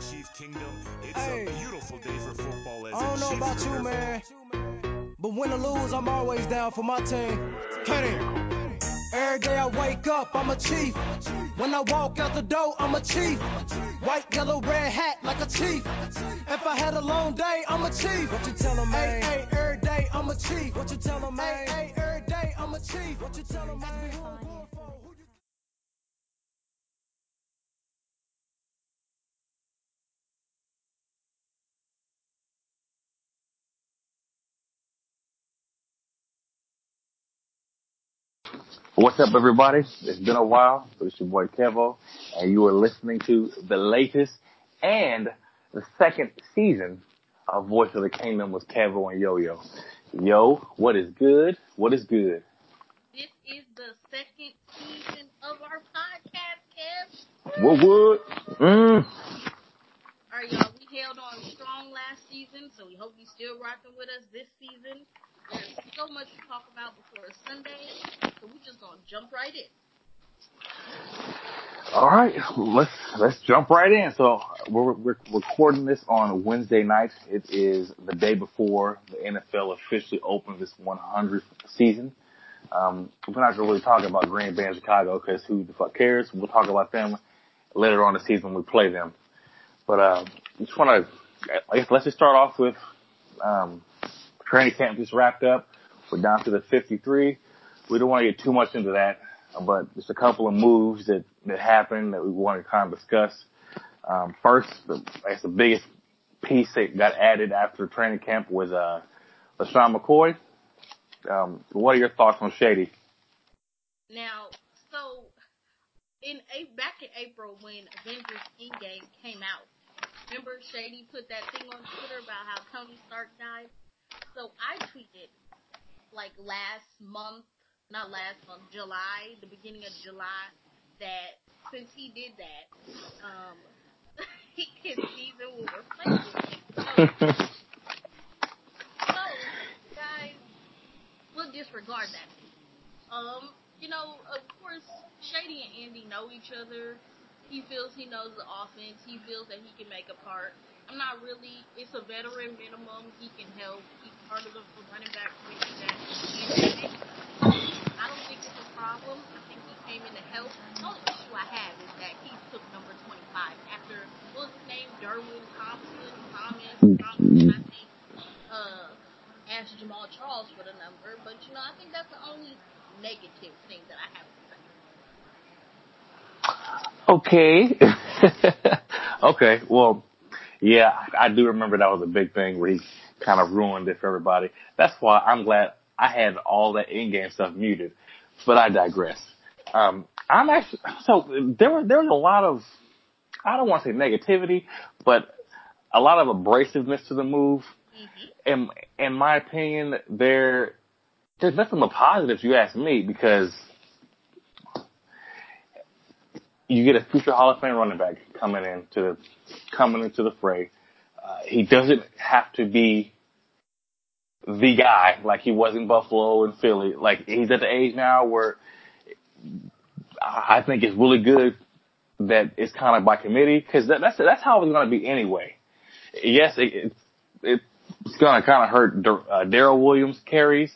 Chief Kingdom. It's hey. a beautiful day for football as I don't know Chiefs about you, man. But win or lose, I'm always down for my team. Kenny. Every day I wake up, I'm a chief. When I walk out the door, I'm a chief. White, yellow, red hat like a chief. If I had a long day, I'm a chief. What you tell them, man? Hey, hey, every day, I'm a chief. What you tell them, man? Hey, hey, every day, I'm a chief. What you tell them, man? What's up, everybody? It's been a while. It's your boy Kevo, and you are listening to the latest and the second season of Voice of the Kingdom with Kevo and Yo Yo. Yo, what is good? What is good? This is the second season of our podcast, Kev. What would? Mm. All right, y'all. We held on strong last season, so we hope you're still rocking with us this season. There's so much to talk about before Sunday, so we're just gonna jump right in. All right, let's let's jump right in. So we're, we're recording this on Wednesday night. It is the day before the NFL officially opens its 100th season. Um, we're not really talking about Green Bay and Chicago because who the fuck cares? We'll talk about them later on the season when we play them. But uh, just want to, let's just start off with um, training camp just wrapped up. We're down to the 53. We don't want to get too much into that, but just a couple of moves that, that happened that we want to kind of discuss. Um, first, the, guess the biggest piece that got added after training camp was, uh, LeSean McCoy. Um, what are your thoughts on Shady? Now, so in a, back in April when Avengers Endgame came out, remember Shady put that thing on Twitter about how Tony Stark died? So I tweeted like last month, not last month, July, the beginning of July, that since he did that, um, his season will replace it. So, so, guys, we'll disregard that. Um, you know, of course, Shady and Andy know each other. He feels he knows the offense. He feels that he can make a part. I'm not really. It's a veteran minimum. He can help. He's part of the, running back group that I don't think it's a problem. I think he came in to help. The only issue I have is that he took number 25 after what was his name, Derwin Thompson, Thomas Thompson. I think uh, asked Jamaal Charles for the number, but you know I think that's the only negative thing that I have. Okay. okay. Well, yeah, I do remember that was a big thing where he kind of ruined it for everybody. That's why I'm glad I had all that in-game stuff muted. But I digress. Um, I'm actually so there were there was a lot of I don't want to say negativity, but a lot of abrasiveness to the move. Mm-hmm. In in my opinion, there there's nothing but positives. You ask me because you get a future Hall of Fame running back coming into the coming into the fray. Uh, he doesn't have to be the guy like he was in Buffalo and Philly. Like he's at the age now where I think it's really good that it's kind of by committee because that, that's that's how it's going to be anyway. Yes, it, it it's going to kind of hurt uh, Darrel Williams carries,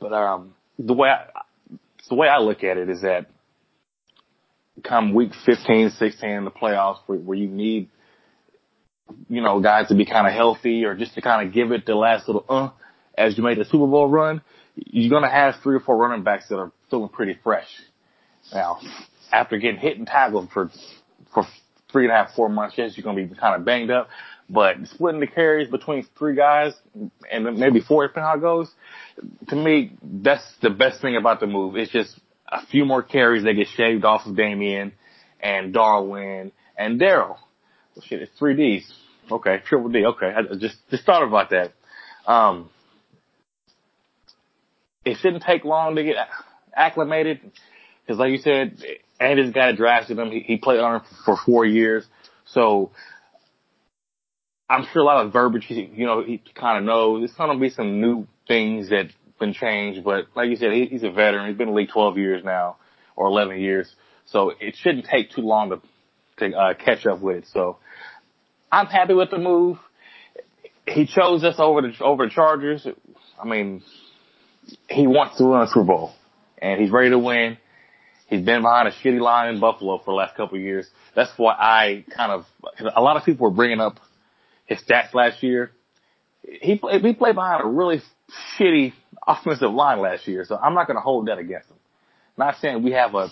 but um, the way I, the way I look at it is that come week 15, 16 in the playoffs where, where you need, you know, guys to be kind of healthy or just to kind of give it the last little, uh, as you made the Super Bowl run, you're going to have three or four running backs that are feeling pretty fresh. Now, after getting hit and tackled for, for three and a half, four months, yes, you're going to be kind of banged up, but splitting the carries between three guys and maybe four, depending how it goes, to me, that's the best thing about the move. It's just a few more carries that get shaved off of Damien and Darwin and Darrel. Well, shit, it's three Ds. Okay, triple D. Okay, I just just thought about that. Um, it shouldn't take long to get acclimated because, like you said, Andy's guy drafted him. He, he played on him for four years, so I'm sure a lot of verbiage, you know, he kind of knows. It's going to be some new things that been changed, but like you said, he, he's a veteran. He's been in the league 12 years now, or 11 years. So it shouldn't take too long to, to uh, catch up with. So I'm happy with the move. He chose us over the over the Chargers. I mean, he wants to win a Super Bowl, and he's ready to win. He's been behind a shitty line in Buffalo for the last couple of years. That's why I kind of a lot of people were bringing up his stats last year. He played, he played behind a really shitty offensive line last year, so I'm not going to hold that against him. Not saying we have a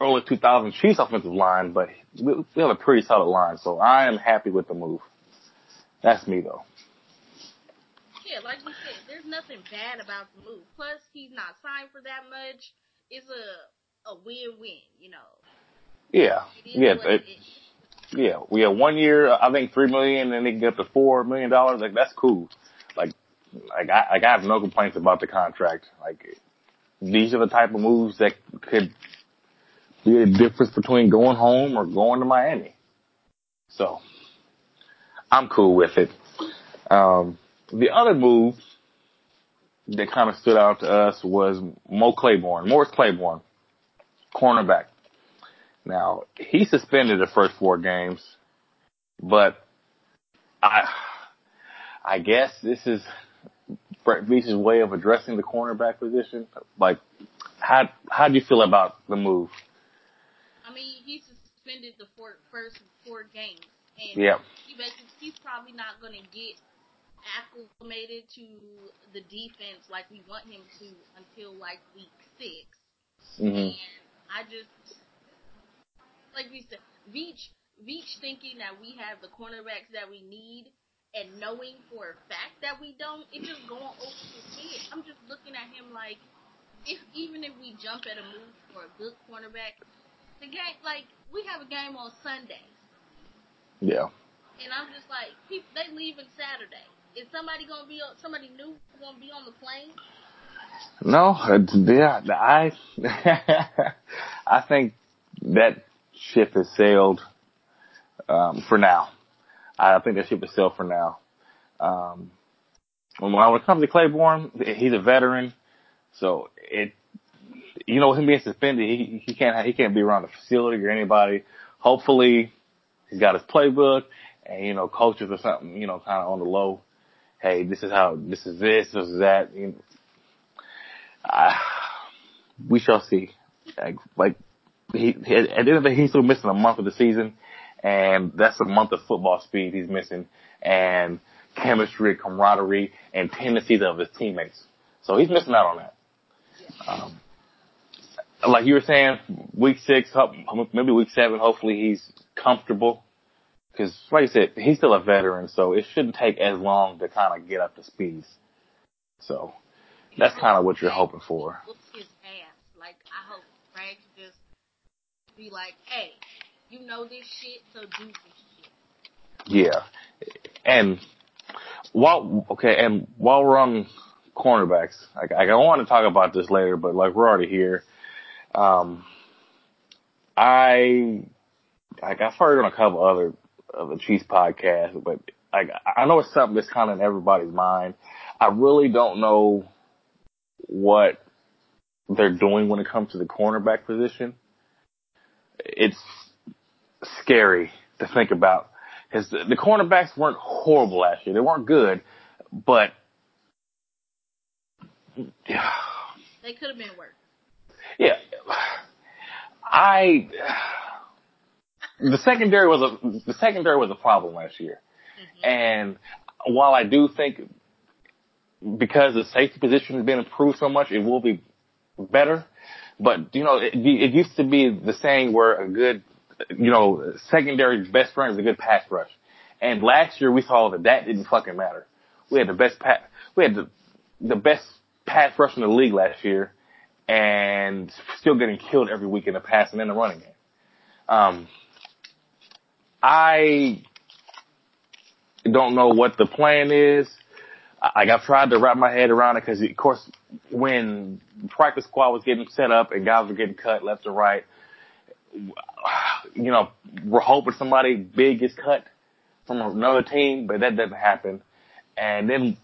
early 2000 Chiefs offensive line, but we, we have a pretty solid line, so I am happy with the move. That's me though. Yeah, like you said, there's nothing bad about the move. Plus, he's not signed for that much. It's a a win-win, you know. Yeah, yeah, it, yeah. We have one year, I think three million, and they get up to four million dollars. Like that's cool. Like, like I, like I have no complaints about the contract. Like, these are the type of moves that could be a difference between going home or going to Miami. So, I'm cool with it. Um, the other move that kind of stood out to us was Mo Claiborne, Morris Claiborne, cornerback. Now, he suspended the first four games, but I, I guess this is Brett Veach's way of addressing the cornerback position. Like, how, how do you feel about the move? I mean, he suspended the four, first four games, and Yeah. he basically he's probably not going to get acclimated to the defense like we want him to until like week 6 hmm And I just, like we said, Veach, Veach thinking that we have the cornerbacks that we need and knowing for a fact that we don't, it's just going over his head. I'm just looking at him like, if even if we jump at a move for a good cornerback, the game, like, we have a game on Sunday. Yeah. And I'm just like, people, they leaving Saturday. Is somebody gonna be on, somebody new gonna be on the plane? No, it's- yeah, I, I think that ship has sailed, um, for now. I think that ship has sailed for now. Um, when, when it comes to Claiborne, he's a veteran, so it, you know, him being suspended, he, he can't, he can't be around the facility or anybody. Hopefully, he's got his playbook and, you know, coaches or something, you know, kind of on the low. Hey, this is how, this is this, this is that. You know, I, we shall see. Like, like he, he, at the end of the day, he's still missing a month of the season, and that's a month of football speed he's missing, and chemistry, camaraderie, and tendencies of his teammates. So he's missing out on that. Um, like you were saying, week six, maybe week seven, hopefully he's comfortable. Cause like I said, he's still a veteran, so it shouldn't take as long to kind of get up to speed. So that's kind of what you're hoping for. His ass. Like, I hope Frank just be like, hey, you know this shit, so do this shit. Yeah. And while, okay, and while we're on cornerbacks, like, I want to talk about this later, but like we're already here. Um, I, like I've heard on a couple other of the Chiefs podcasts, but like I know it's something that's kind of in everybody's mind. I really don't know what they're doing when it comes to the cornerback position. It's scary to think about because the, the cornerbacks weren't horrible last year. They weren't good, but They could have been worse. yeah, I the secondary was a the secondary was a problem last year, mm-hmm. and while I do think because the safety position has been improved so much, it will be better. But you know, it, it used to be the saying where a good, you know, secondary best friend is a good pass rush. And last year we saw that that didn't fucking matter. We had the best pass, we had the the best pass rush in the league last year, and still getting killed every week in the pass and in the running game. Um, I don't know what the plan is. I- I've tried to wrap my head around it because, of course, when practice squad was getting set up and guys were getting cut left and right, you know, we're hoping somebody big gets cut from another team, but that doesn't happen. And then,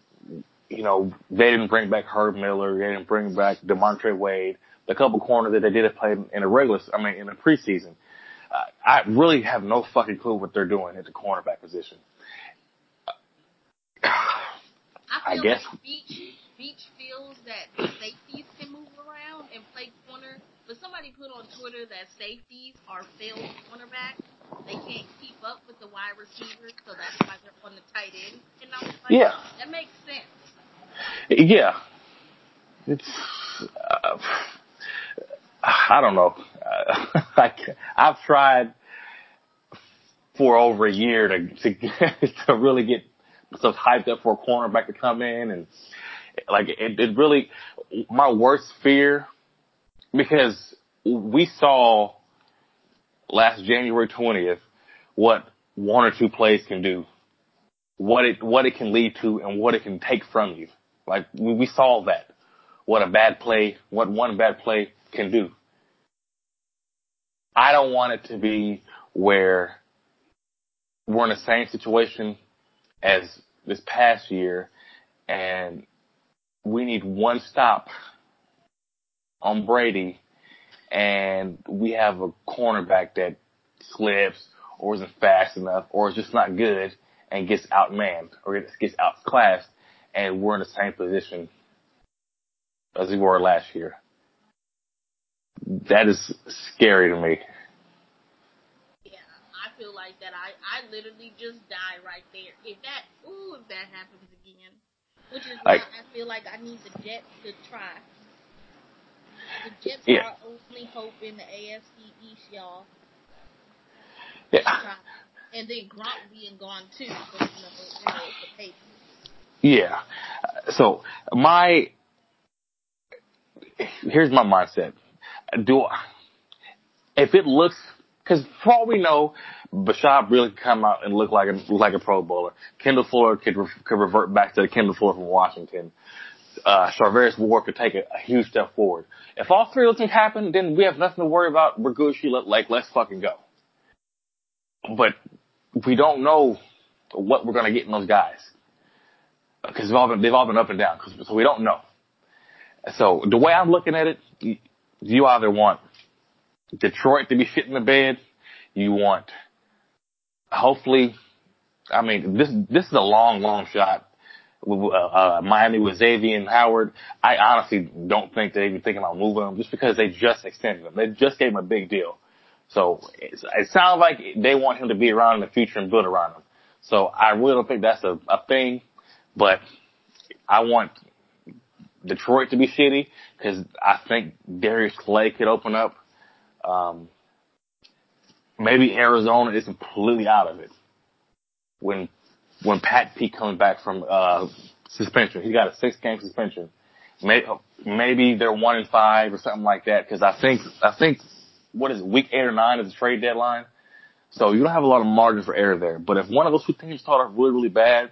you know, they didn't bring back Herb Miller, they didn't bring back D'Montre Wade, the couple corners that they did play in a regular, I mean, in the preseason. uh, I really have no fucking clue what they're doing at the cornerback position. I guess- like Veach Veach feels that safeties can move around and play corner, but somebody put on Twitter that safeties are failed cornerbacks. They can't keep up with the wide receivers, so that's why they're on the tight end. And I was like, Yeah. that makes sense. Yeah. It's, uh, I don't know. Uh, like, I've tried for over a year to, to, to really get myself hyped up for a cornerback to come in and like it, it really, my worst fear, because we saw last January 20th what one or two plays can do, what it, what it can lead to and what it can take from you. Like we, we saw that, what a bad play, what one bad play can do. I don't want it to be where we're in the same situation as this past year and we need one stop on Brady and we have a cornerback that slips or isn't fast enough or is just not good and gets outmanned or gets outclassed and we're in the same position as we were last year. That is scary to me. Yeah, I feel like that. I I literally just die right there. If that ooh, if that happens again, which is Like- why I feel like I need the Jets to try. The Jets Yeah. are only hope in the AFC East, y'all. Yeah. And then Gronk being gone too, but you know, you know it's the Patriots. Yeah. So my here's my mindset. Do I, if it looks because for all we know, Bashaud really come out and look like a look like a Pro Bowler. Kendall Fuller could re, could revert back to the Kendall Fuller from Washington. Uh, Charvarius Ward could take a, a huge step forward. If all three of those things happen, then we have nothing to worry about. We're like let's fucking go. But we don't know what we're gonna get in those guys because they've all been they've all been up and down. So we don't know. So the way I'm looking at it, you, either want Detroit to be shit in the bed, you want hopefully, I mean this this is a long long shot. Uh, uh, Miami with Xavien Howard, I honestly don't think they're even thinking about moving them just because they just extended him. They just gave him a big deal. So it sounds like they want him to be around in the future and build around him. So I really don't think that's a, a thing, but I want Detroit to be shitty because I think Darius Slay could open up. Um, maybe Arizona is completely out of it when when Pat Pete comes back from uh, suspension. He got a six game suspension. Maybe, maybe they're one in five or something like that because I think I think what is it, week eight or nine is the trade deadline. So you don't have a lot of margin for error there. But if one of those two teams start off really, really bad,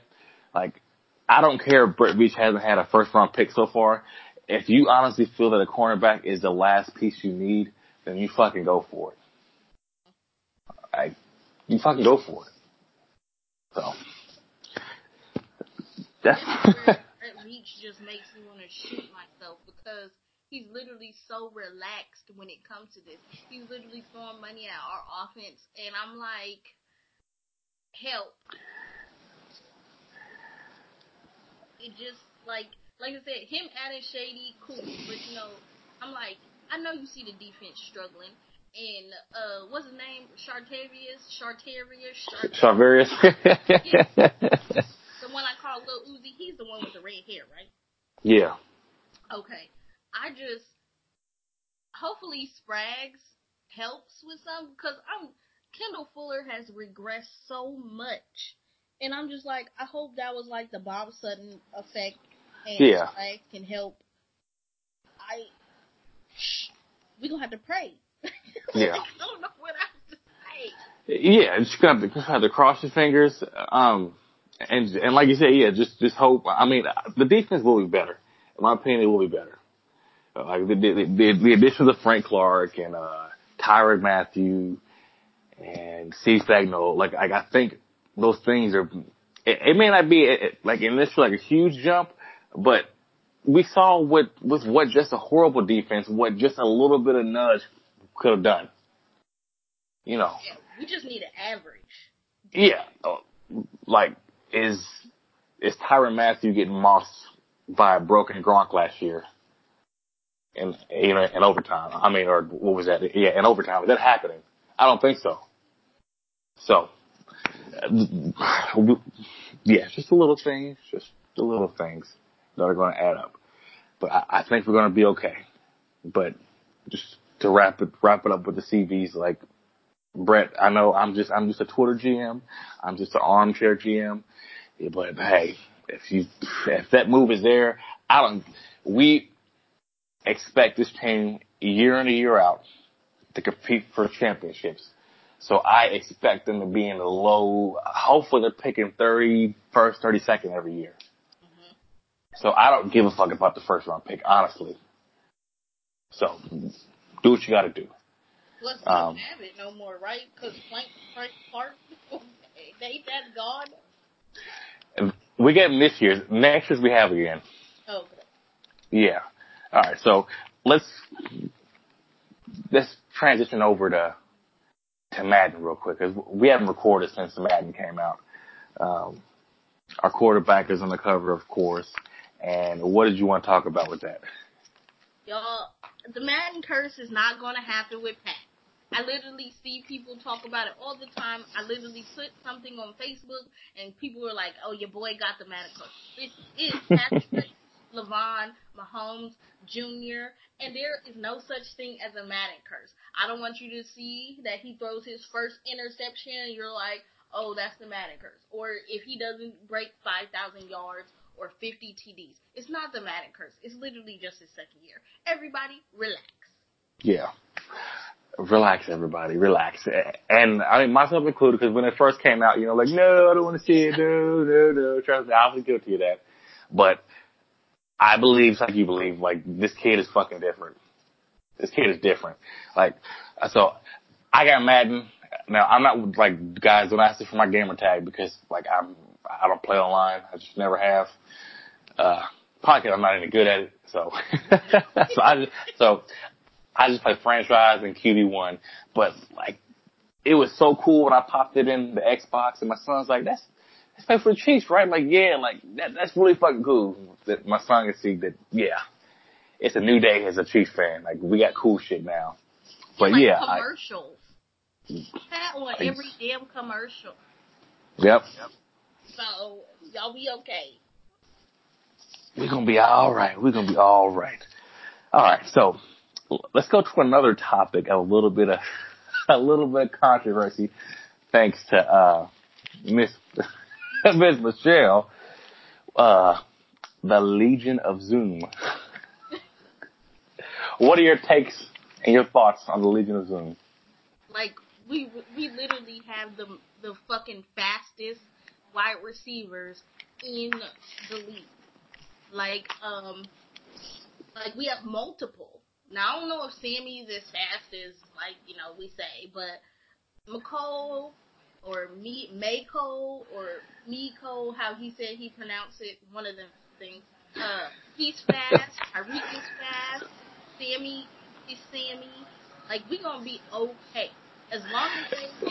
like I don't care if Brett Veach hasn't had a first round pick so far. If you honestly feel that a cornerback is the last piece you need, then you fucking go for it. I, you fucking go for it. So that's Veach just makes me want to shoot myself because he's literally so relaxed when it comes to this. He's literally throwing money at our offense, and I'm like, help. It just like like I said, him adding Shady, cool, but you know, I'm like, I know you see the defense struggling. And uh, what's his name? Chartarius, Chartarius, Chart- Charvarius. the one I call Lil Uzi. He's the one with the red hair, right? yeah. Okay. I just hopefully Spags helps with some because I'm Kendall Fuller has regressed so much, and I'm just like I hope that was like the Bob Sutton effect, and Yeah. Spags can help. I we gonna have to pray. Yeah. I don't know what else to say. Yeah, just gonna have to, have to cross your fingers. Um, and and like you said, yeah, just just hope. I mean, the defense will be better. In my opinion, it will be better. Like the the, the, the addition of Frank Clark and uh, Tyrann Mathieu and Steve Spagnuolo, like like I think those things are. It, it may not be like initially like a huge jump, but we saw what with what just a horrible defense, what just a little bit of nudge could have done. You know, Yeah, we just need an average. yeah, uh, like is is Tyrann Mathieu getting mossed by a broken Gronk last year? In you know in overtime, I mean, or what was that? Yeah, in overtime, is that happening? I don't think so. So, uh, yeah, just the little things, just the little things that are going to add up. But I, I think we're going to be okay. But just to wrap it wrap it up with the CBs, like Brett, I know I'm just I'm just a Twitter GM, I'm just an armchair GM. But hey, if you if that move is there, I don't. We expect this team year in and year out to compete for championships. So I expect them to be in the low. Hopefully, they're picking thirty first, thirty second every year. Mm-hmm. So I don't give a fuck about the first round pick, honestly. So do what you got to do. Plus, we Um, have it no more, right? Because Frank, Frank Clark, they that gone. We get them this year. Next year we have again. Okay. Yeah. All right. So let's let's transition over to to Madden real quick because we haven't recorded since Madden came out. Um, our quarterback is on the cover, of course. And what did you want to talk about with that? Y'all, the Madden curse is not going to happen with Pat. I literally see people talk about it all the time. I literally put something on Facebook and people were like, oh, your boy got the Madden curse. This is Patrick Lavon Mahomes Jr. And there is no such thing as a Madden curse. I don't want you to see that he throws his first interception and you're like, oh, that's the Madden curse. Or if he doesn't break 5,000 yards or 50 TDs. It's not the Madden curse. It's literally just his second year. Everybody, relax. Yeah. Relax, everybody. Relax. And I mean, myself included, because when it first came out, you know, like, no, I don't want to see it. No, no, no. Trust me, I was guilty of that. But I believe, like you believe, like, this kid is fucking different. This kid is different. Like, so I got Madden. Now, I'm not like, guys, don't ask me for my gamer tag because, like, I'm, I don't play online. I just never have. Uh, probably 'cause I'm not any good at it. So, so I just, so I just play franchise and QB1. But like, it was so cool when I popped it in the Xbox and my son's like, that's, that's play for the Chiefs, right? I'm like, yeah, like that, that's really fucking cool that my son can see that, yeah, it's a new day as a Chiefs fan. Like we got cool shit now. But like yeah, I, commercials. Pat on every damn commercial. Yep. yep, So y'all be okay. we're gonna be all right. We're gonna be all right. All right, so let's go to another topic. A little bit of a little bit of controversy, thanks to uh, Miss Miss Michelle, uh, the Legion of Zoom. what are your takes and your thoughts on the Legion of Zoom? Like we we literally have the the fucking fastest wide receivers in the league. Like um like we have multiple. Now I don't know if Sammy's as fast as like, you know, we say, but McCole or me Mako or Miko, how he said he pronounced it, one of them things. Uh he's fast, Tyreek is fast, Sammy is Sammy. Like we gonna be okay. As long as they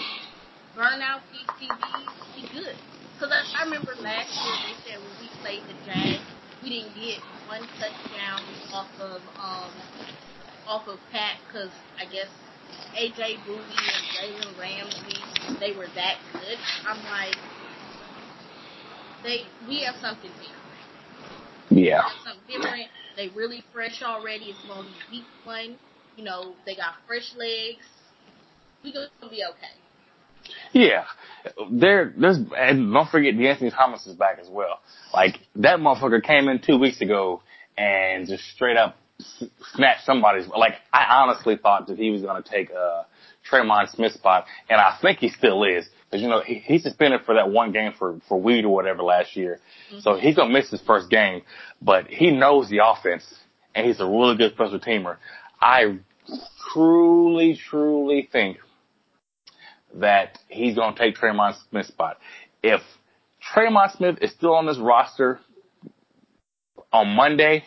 burn out these TVs, we good. Cause I, I remember last year they said when we played the Jags, we didn't get one touchdown off of um off of Pat because I guess AJ Bouye and Jalen Ramsey they were that good. I'm like, they we have something here. Yeah, Have something different. They really fresh already. It's gonna be week one. You know they got fresh legs. We gonna be okay. Yeah. There, there's, and don't forget, De'Anthony Thomas is back as well. Like that motherfucker came in two weeks ago and just straight up snatched somebody's. Like I honestly thought that he was gonna take uh Tremon Smith's spot, and I think he still is. Cause you know he, he suspended for that one game for for weed or whatever last year, so he's gonna miss his first game. But he knows the offense, and he's a really good special teamer. I truly, truly think that he's going to take Tremon Smith's spot. If Tremon Smith is still on this roster on Monday,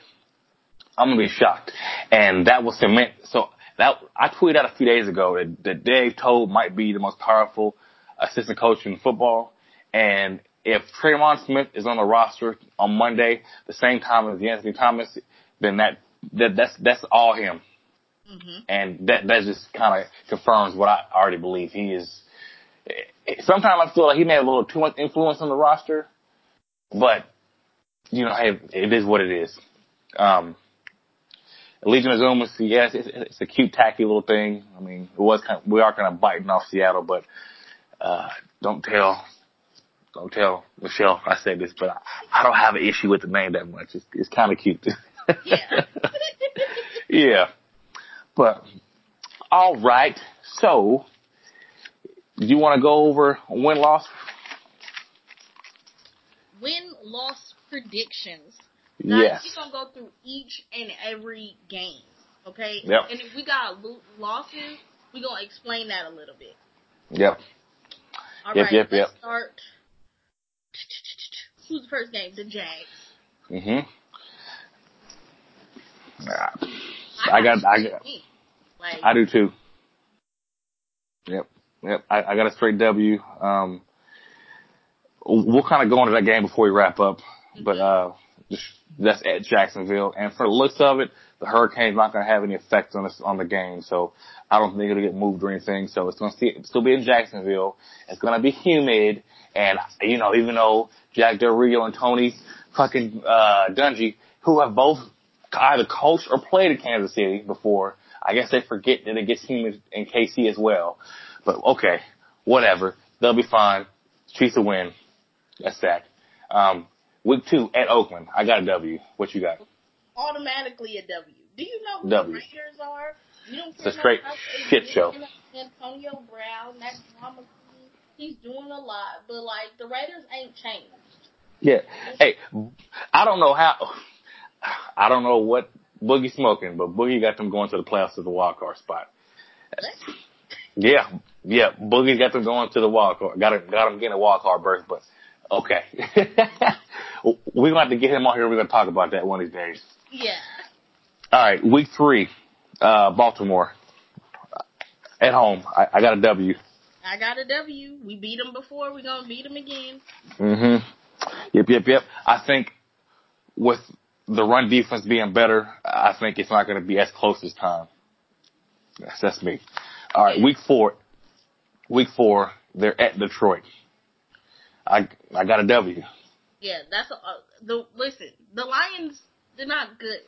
I'm going to be shocked. And that will cement. So that I tweeted out a few days ago that, that Dave Toub might be the most powerful assistant coach in football. And if Tremon Smith is on the roster on Monday, the same time as Anthony Thomas, then that, that that's that's all him. Hmm And that that just kind of confirms what I already believe. He is. Sometimes I feel like he may have a little too much influence on the roster, but you know, hey, it is what it is. Um, Legion of Zoom is yes, it's, it's a cute, tacky little thing. I mean, it was kind of, we are kind of biting off Seattle, but uh, don't tell, don't tell Michelle I said this, but I, I don't have an issue with the name that much. It's, it's kind of cute. Yeah. yeah, but all right. So, do you want to go over win loss? Win loss predictions. Guys, Yes. we're gonna go through each and every game. Okay? Yep. And if we got lo- losses, we're gonna explain that a little bit. Yep. All Yep, right, yep, let's yep. start. Who's the first game? The Jags. Mhm. Nah. I got, I got, Like, I do too. Yep. Yep. I, I got a straight W. Um, we'll kind of go into that game before we wrap up, but, uh, just, that's at Jacksonville. And for the looks of it, the hurricane's not going to have any effect on us, on the game. So I don't think it'll get moved or anything. So it's going to still be in Jacksonville. It's going to be humid. And, you know, even though Jack Del Rio and Tony fucking, uh, Dungy, who have both either coached or played in Kansas City before, I guess they forget that it gets humid in KC as well. But okay, whatever. They'll be fine. Chiefs will win. That's that. Um, week two at Oakland. I got a W. What you got? automatically a W. Do you know who W. the Raiders are? You don't It's a straight shit show. Antonio Brown, that drama queen, he's doing a lot, but like the Raiders ain't changed. Yeah. Hey, I don't know how. I don't know what Boogie smoking, but Boogie got them going to the playoffs as a wild card spot. Yeah, yeah. Boogie's got them going to the wild card. Got him, got him getting a wild card berth, but okay. We're gonna have to get him on here. We're gonna talk about that one of these days. Yeah. All right, week three, uh, Baltimore at home. I, I got a W. I got a W. We beat them before. We're gonna beat them again. Mm-hmm. Yep, yep, yep. I think with the run defense being better, I think it's not going to be as close this time. That's, that's me. All right, week four. Week four, they're at Detroit. I I got a W. Yeah, that's a, uh, the listen. The Lions, they're not good.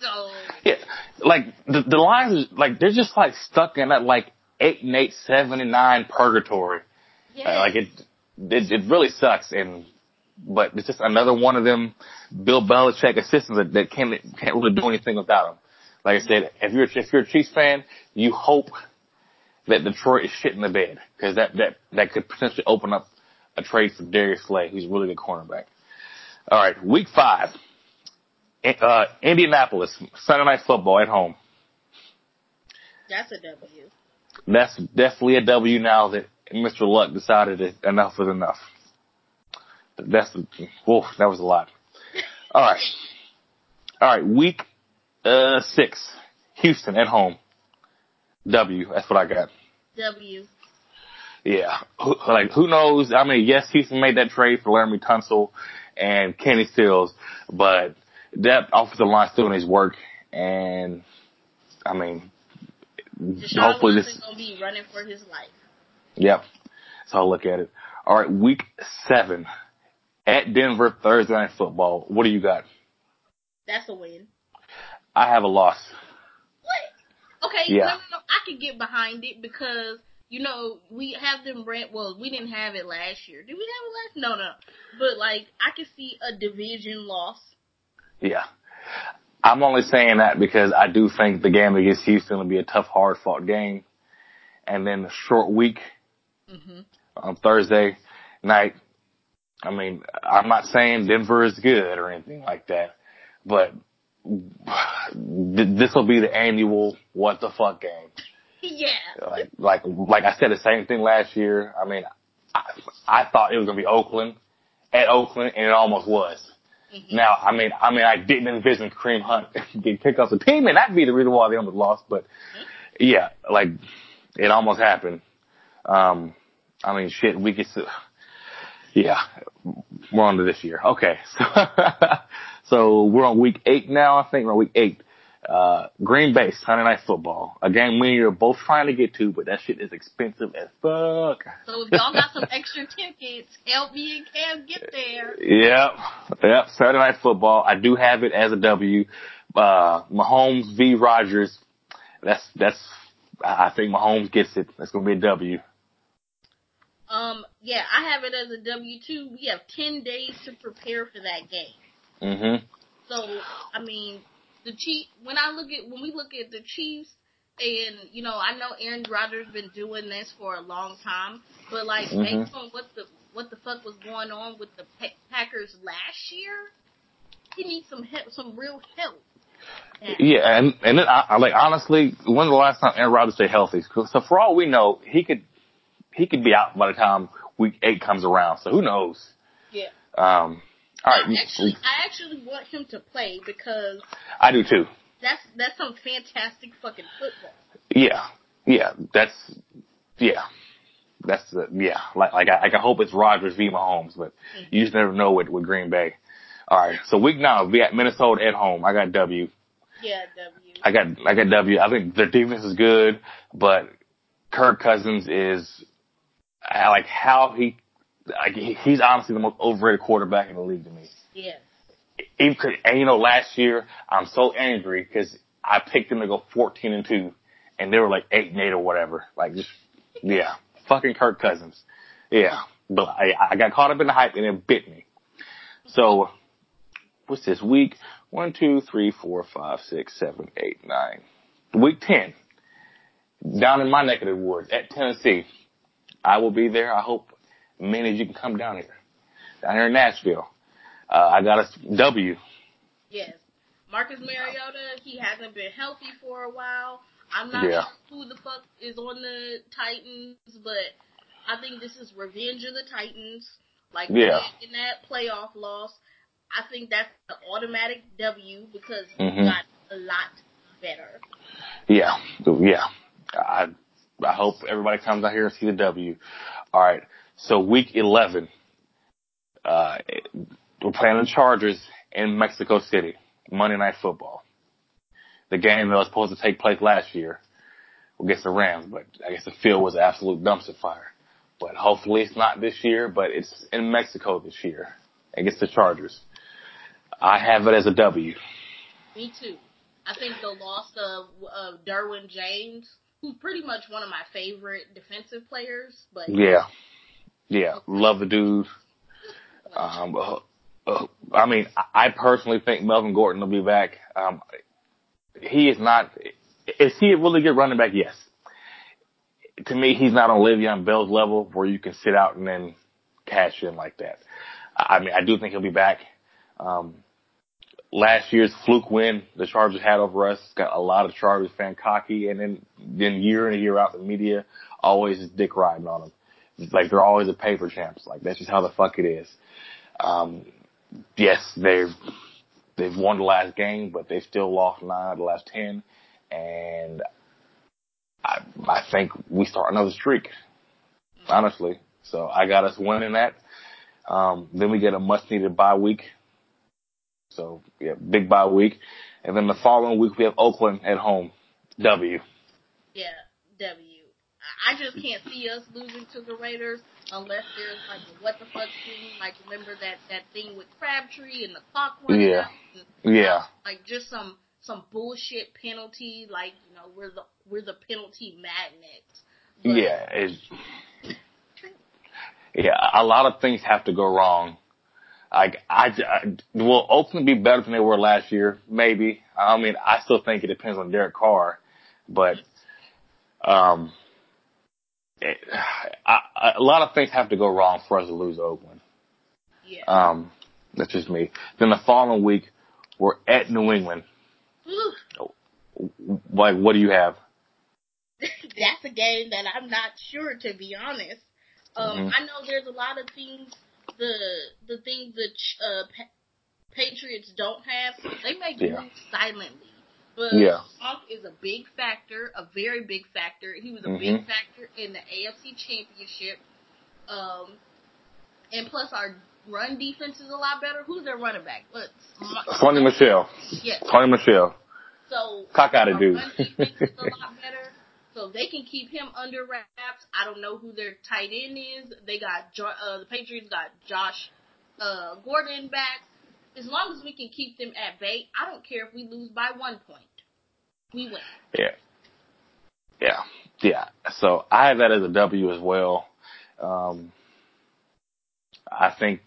So Yeah, like the the Lions, like they're just like stuck in that like eight and eight, seven and nine purgatory. yeah, Uh, like it, it, it really sucks. And but it's just another one of them Bill Belichick assistants that, that can't can't really do anything without him. Like I said, if you're if you're a Chiefs fan, you hope that Detroit is shit in the bed because that that that could potentially open up a trade for Darius Slay, who's a really good cornerback. All right, week five, uh, Indianapolis Sunday night football at home. that's a W. That's definitely a W now that Mr. Luck decided that enough was enough. That's, whoa, that was a lot. All right. All right. Week, uh, six. Houston at home. W. That's what I got. W. Yeah. Who, like, who knows? I mean, yes, Houston made that trade for Laremy Tunsil and Kenny Stills, but that offensive line still needs work. And, I mean, Deshaun hopefully Watson this, gonna be running for his life. Yep. So I'll look at it. All right, week seven at Denver Thursday night football. What do you got? That's a win. I have a loss. What? Okay, Yeah. no, no, no, I could get behind it because you know we have them rent. Well, we didn't have it last year. Did we have it last? No, no. But like, I could see a division loss. Yeah. I'm only saying that because I do think the game against Houston will be a tough, hard fought game. And then the short week hmm on Thursday night. I mean, I'm not saying Denver is good or anything like that, but this will be the annual what the fuck game. Yeah. like like like I said the same thing last year. I mean, I, I thought it was gonna be Oakland at Oakland, and it almost was. Mhm. Now, I mean, I mean, I didn't envision Kareem Hunt getting picked off the team, and that'd be the reason why they almost lost. But yeah, like it almost happened. Um, I mean, shit, we could. Yeah, we're on to this year. Okay, so so we're on week eight now. I think we're on week eight. Uh, Green Bay Sunday Night Football, a game we are both trying to get to, but that shit is expensive as fuck. So if y'all got some extra tickets, help me and Cam get there. Yep. Yep. Saturday night football. I do have it as a W. Uh, Mahomes v. Rodgers. That's, that's, I think Mahomes gets it. That's going to be a W. Um, yeah, I have it as a W two. We have ten days to prepare for that game. hmm So I mean, the Chief. When I look at when we look at the Chiefs, and you know, I know Aaron Rodgers been doing this for a long time, but like Mhm. based on what the what the fuck was going on with the Packers last year, he needs some help, some real help. Yeah. And, and then I, I like, honestly, when's the last time Aaron Rodgers stayed healthy? So for all we know, he could, he could be out by the time week eight comes around. So who knows? Yeah. Um, all right. I actually, I actually want him to play because I do too. that's that's some fantastic fucking football. Yeah, yeah, that's yeah, that's the yeah. Like like I, like I hope it's Rodgers v Mahomes, but you just never know with with Green Bay. All right, so week nine we got Minnesota at home. I got W. Yeah, W. I got I got W. I think their defense is good, but Kirk Cousins is I like how he like he's honestly the most overrated quarterback in the league to me. Yeah. Even, 'cause- and you know, last year I'm so angry because I picked them to go 14 and two, and they were like eight and eight or whatever. Like just yeah, fucking Kirk Cousins. Yeah, but I, I got caught up in the hype and it bit me. So what's this week? One, two, three, four, five, six, seven, eight, nine. Week ten, down in my neck of the woods at Tennessee. I will be there. I hope many of you can come down here, down here in Nashville. Uh, I got a W. Yes. Marcus Mariota, he hasn't been healthy for a while. I'm not Yeah. sure who the fuck is on the Titans, but I think this is revenge of the Titans. Like Yeah. in that playoff loss, I think that's an automatic W because Mhm. got a lot better. Yeah, yeah. I I hope everybody comes out here and see the W. All right. So week eleven, uh, we're playing the Chargers in Mexico City, Monday Night Football. The game that was supposed to take place last year against the Rams, but I guess the field was an absolute dumpster fire. But hopefully it's not this year, but it's in Mexico this year against the Chargers. I have it as a W. Me too. I think the loss of Derwin James, who's pretty much one of my favorite defensive players, but Yeah. Yeah. Love the dude. Um, uh, uh, I mean, I- personally think Melvin Gordon will be back. Um, he is not, is he a really good running back? Yes. To me, he's not on Le'Veon Bell's level where you can sit out and then cash in like that. I mean, I do think he'll be back. Um, last year's fluke win the Chargers had over us got a lot of Chargers fan cocky and then, then year in and year out the media always is dick riding on them. Like they're always a paper champs. Like that's just how the fuck it is. Um, yes, they've they've won the last game, but they've still lost nine of the last ten, and I I think we start another streak. Honestly, so I got us winning that. Um, then we get a much needed bye week. So yeah, big bye week, and then the following week we have Oakland at home. W. Yeah, W. I just can't see us losing to the Raiders unless there's like a what the fuck thing. Like remember that that thing with Crabtree and the clock running Yeah. out. And, Yeah. Like just some some bullshit penalty. Like you know we're the we're the penalty magnets. But Yeah, it's, yeah. A lot of things have to go wrong. Like I, I will Oakland be better than they were last year? Maybe. I mean, I still think it depends on Derek Carr, but um, it, I, I, a lot of things have to go wrong for us to lose Oakland. Yeah. Um, that's just me. Then the following week, we're at New England. Like, what do you have? that's a game that I'm not sure to be honest. Um, Mhm. I know there's a lot of things. The the things that uh, Pa- Patriots don't have. They make Yeah. moves silently. But Yeah. Gronk is a big factor, a very big factor. He was a Mhm. big factor in the AFC Championship. Um, and plus our run defense is a lot better. Who's their running back? What? Sony Michel. Yeah. Sony Michel. So Cock out of dude. run defense is a lot better. So they can keep him under wraps. I don't know who their tight end is. They got uh, the Patriots got Josh uh, Gordon back. As long as we can keep them at bay, I don't care if we lose by one point. We win. Yeah. Yeah. Yeah. So I have that as a W as well. Um, I think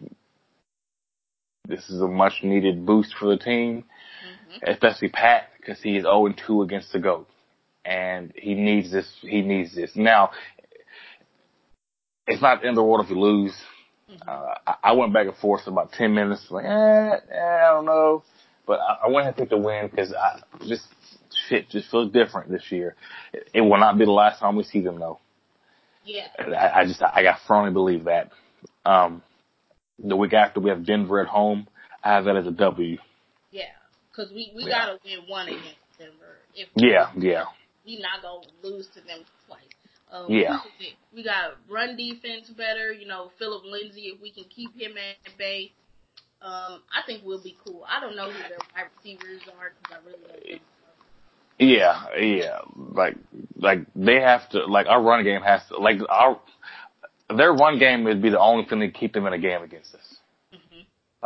this is a much needed boost for the team, hmm especially Pat, because he is 0 2 against the GOAT. And he needs this, he needs this. Now, it's not the end of the world if we lose. Uh, I, I went back and forth for about 10 minutes, like, eh, eh I don't know. But I, I went ahead and picked the win because I just, shit just feels different this year. It, it will not be the last time we see them though. Yeah. I, I just, I got firmly believe that. Um, the week after we have Denver at home. I have that as a W. Yeah. Because we, we Yeah. got to win one against Denver. If Yeah, yeah, we not going to lose to them twice. Um, Yeah. who is it? We got run defense better. You know, Phillip Lindsay, if we can keep him at bay, um, I think we'll be cool. I don't know who their wide receivers are because I really don't know. yeah, yeah. Like, like they have to, like our run game has to, like our, their run game would be the only thing that keep them in a game against us.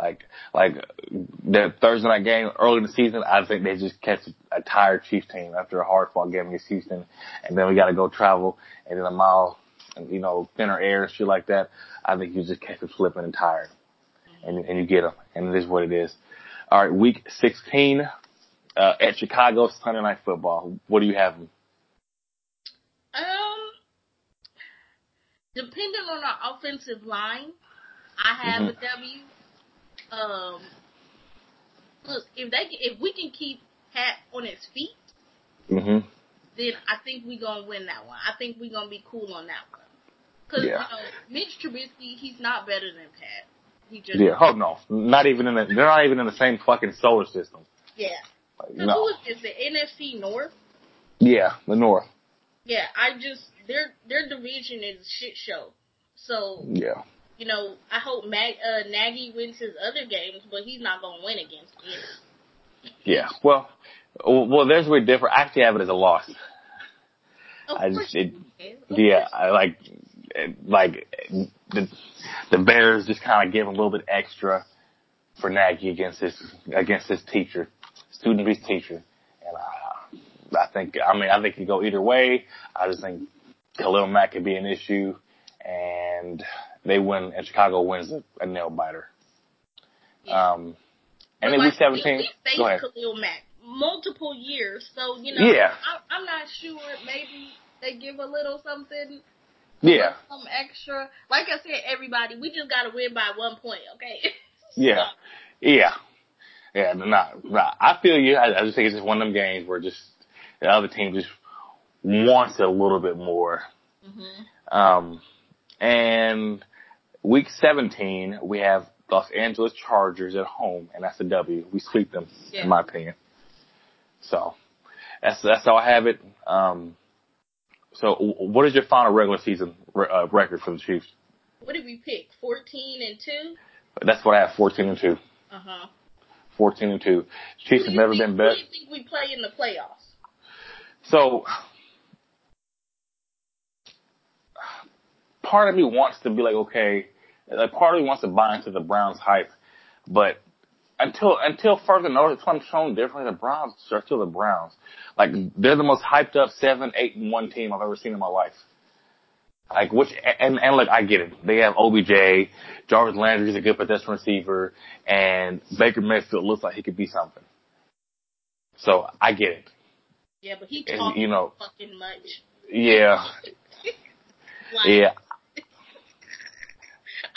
Like, like the Thursday night game early in the season, I think they just catch a tired Chiefs team after a hard fought game against Houston, and then we got to go travel and then a mile, and you know, thinner air and shit like that. I think you just catch them slipping and tired, and and you get them, and it is what it is. All right, week 16 uh, at Chicago Sunday Night Football. What do you have? Um, depending on our offensive line, I have a W. Um, look, if they if we can keep Pat on his feet, Mm-hmm. then I think we're gonna win that one. I think we're gonna be cool on that one. Cause Yeah. you know, Mitch Trubisky, he's not better than Pat. He just Yeah. Oh no, not even in the. They're not even in the same fucking solar system. yeah. Like, no. who is this? The NFC North? Yeah, the North. Yeah, I just their their division is a shit show. So Yeah. You know, I hope Mag, uh, Nagy wins his other games, but he's not gonna win against him. Yeah. Well, well, there's where different. I actually have it as a loss. Of I just, it, yeah. I like, like the the Bears just kind of give a little bit extra for Nagy against his against his teacher, student of his teacher, and I, I think, I mean, I think it could go either way. I just think Khalil Mack could be an issue, and they win, and Chicago wins a, a nail biter. Yeah. Um, and then like, week seventeen, We, go ahead. Khalil Mack multiple years, so you know, Yeah. I, I'm not sure. Maybe they give a little something, Yeah, some extra. Like I said, everybody, we just gotta win by one point, okay? Yeah, yeah, yeah. Nah, nah. I feel you. I, I just think it's just one of them games where just the other team just wants a little bit more. hmm Um, and week 17, we have Los Angeles Chargers at home, and that's a W. We sweep them, Yeah. in my opinion. So that's that's how I have it. Um, so what is your final regular season re- uh, record for the Chiefs? What did we pick? Fourteen and two. That's what I have, 14 and two. Uh huh. 14 and two. Chiefs have never been Who better. do you think we play in the playoffs? So, part of me wants to be like, okay, like part of me wants to buy into the Browns hype, but until until further notice, I'm shown differently. The Browns are still the Browns. Like they're the most hyped up seven, eight, and one team I've ever seen in my life. Like which and and look, I get it. They have OBJ, Jarvis Landry is a good pedestrian receiver, and Baker Mayfield looks like he could be something. So I get it. Yeah, but he talks you know- fucking much. Yeah, Like, yeah.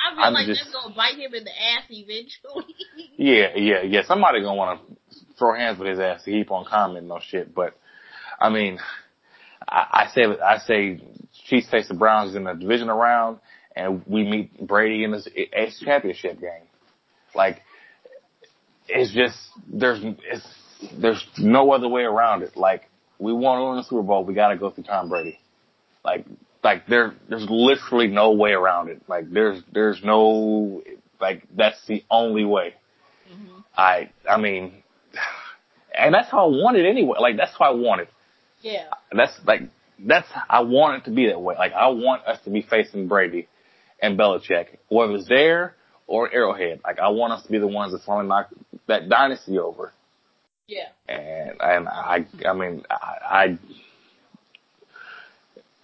I feel I'm like just- that's gonna bite him in the ass eventually. Yeah, yeah, yeah. Somebody gonna want to throw hands with his ass to keep on commenting on shit. But I mean, I, I say I say Chiefs face the Browns in the divisional round, and we meet Brady in the AFC Championship game. Like it's just there's it's there's no other way around it. Like we want to win the Super Bowl, we got to go through Tom Brady. Like like there there's literally no way around it. Like there's there's no like that's the only way. Mm-hmm. I I mean, and that's how I want it anyway. Like that's how I want it. Yeah. That's like that's I want it to be that way. Like I want us to be facing Brady and Belichick, whether it's there or Arrowhead. Like I want us to be the ones that finally knock that dynasty over. Yeah. And and I I mean I, I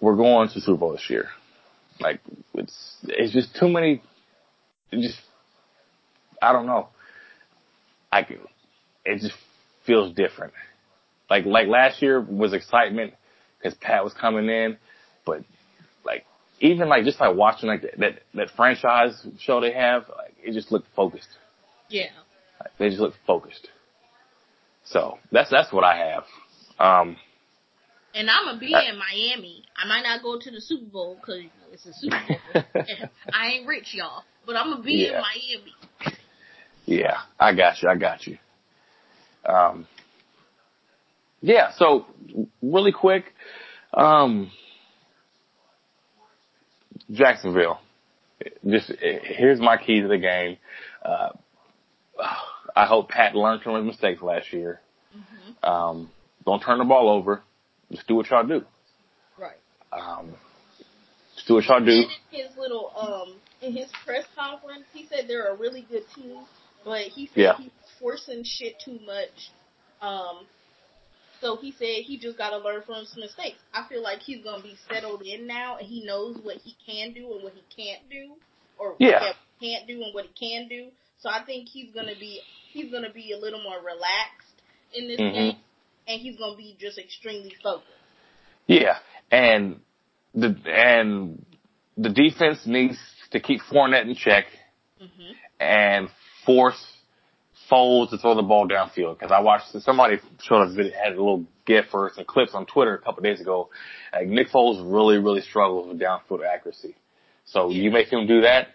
we're going to Super Bowl this year. Like it's it's just too many. It just I don't know. I can, it just feels different. Like like last year was excitement because Pat was coming in, but like even like just like watching like that that franchise show they have, like it just looked focused. Yeah. Like, they just look focused. So that's that's what I have. Um, and I'm gonna be in Miami. I might not go to the Super Bowl because it's a Super Bowl. I ain't rich, y'all, but I'm gonna be yeah. in Miami. Yeah, I got you. I got you. Um, yeah. So really quick, um, Jacksonville. Just here's my key to the game. Uh, I hope Pat learned from his mistakes last year. Mm-hmm. Um, don't turn the ball over. Just do what y'all do. Right. Um, just do what y'all do. In his little um in his press conference, he said they're a really good team, but he said yeah. he's forcing shit too much. Um, so he said he just got to learn from his mistakes. I feel like he's gonna be settled in now, and he knows what he can do and what he can't do, or yeah. what he can't do and what he can do. So I think he's gonna be he's gonna be a little more relaxed in this mm-hmm. game, and he's gonna be just extremely focused. Yeah, and the and the defense needs to keep Fournette in check mm-hmm. and force Foles to throw the ball downfield. Because I watched somebody showed a video, had a little gif or some clips on Twitter a couple days ago. Like Nick Foles really, really struggles with downfield accuracy. So you make him do that,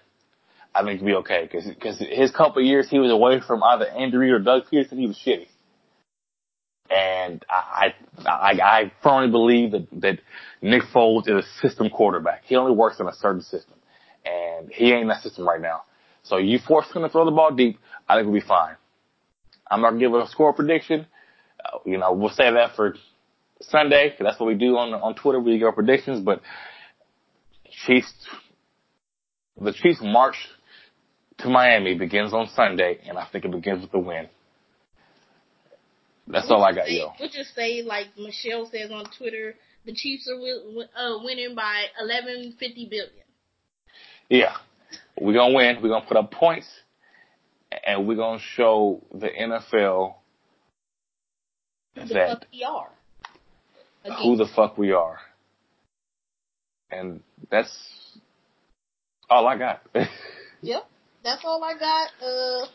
I think it'll be okay. Because because his couple years he was away from either Andy or Doug Pederson, he was shitty. And I, I, I firmly believe that, that Nick Foles is a system quarterback. He only works in a certain system. And he ain't in that system right now. So you force him to throw the ball deep, I think we'll be fine. I'm not gonna give a score prediction. Uh, you know, we'll save that for Sunday, cause that's what we do on, on Twitter. We give our predictions, but Chiefs, the Chiefs march to Miami begins on Sunday, and I think it begins with a win. That's all I got, say, yo. We'll just say, like Michelle says on Twitter, the Chiefs are uh, winning by eleven fifty billion. Yeah, we're gonna win. We're gonna put up points, and we're gonna show the NFL who the that fuck we are. Again. Who the fuck we are, and that's all I got. yep, that's all I got. Uh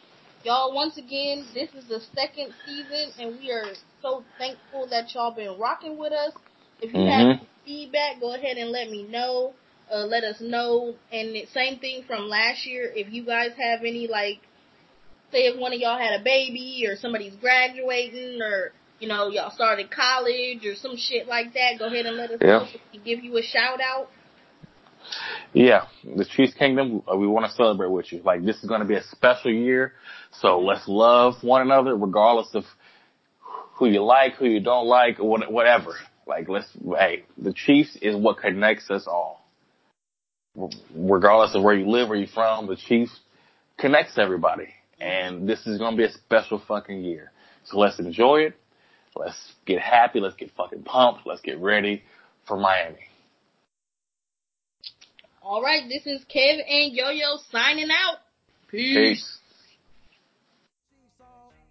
Y'all, once again, this is the second season, and we are so thankful that y'all been rocking with us. If you mm-hmm. have feedback, go ahead and let me know. Uh, let us know. And the same thing from last year. If you guys have any, like, say if one of y'all had a baby, or somebody's graduating, or you know y'all started college, or some shit like that, go ahead and let us yeah. know. So we can give you a shout out. Yeah, the Chiefs Kingdom, uh, we want to celebrate with you. Like this is going to be a special year, so let's love one another regardless of who you like, who you don't like, or whatever. Like let's, hey, the Chiefs is what connects us all. Regardless of where you live, where you're from, the Chiefs connects everybody. And this is going to be a special fucking year. So let's enjoy it. Let's get happy. Let's get fucking pumped. Let's get ready for Miami. All right, this is Kev and Yo Yo signing out. Peace. Peace.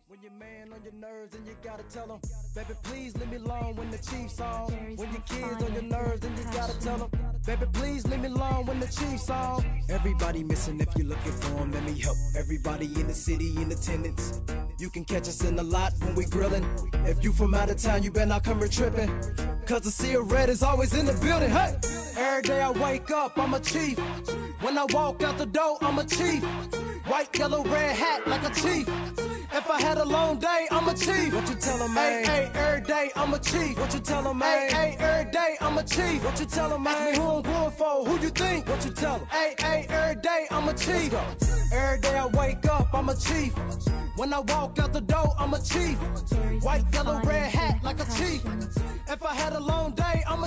When your man on your nerves and you gotta tell him, baby, please leave me alone when the Chiefs on. When your kids on your nerves and you gotta tell them, baby, please leave me alone when the Chiefs on. Everybody missing if you're looking for them, let me help. Everybody in the city in attendance. You can catch us in the lot when we grillin'. If you from out of town, you better not come here trippin'. Cause the sea of red is always in the building, hey! Every day I wake up, I'm a chief. When I walk out the door, I'm a chief. White, yellow, red hat like a chief. If I had a long day, I'm a chief. What you tell 'em, man? Hey, hey, every day, I'm a chief. What you tell 'em, man? Hey, hey, every day, I'm a chief. What you tell 'em, man? Ask me who I'm going for. Who you think? What you tell 'em? Hey, hey, every day, I'm a chief. Every day I wake up, I'm a chief. When I walk out the door, I'm a chief. White, yellow, red hat like a chief. If I had a long day, I'm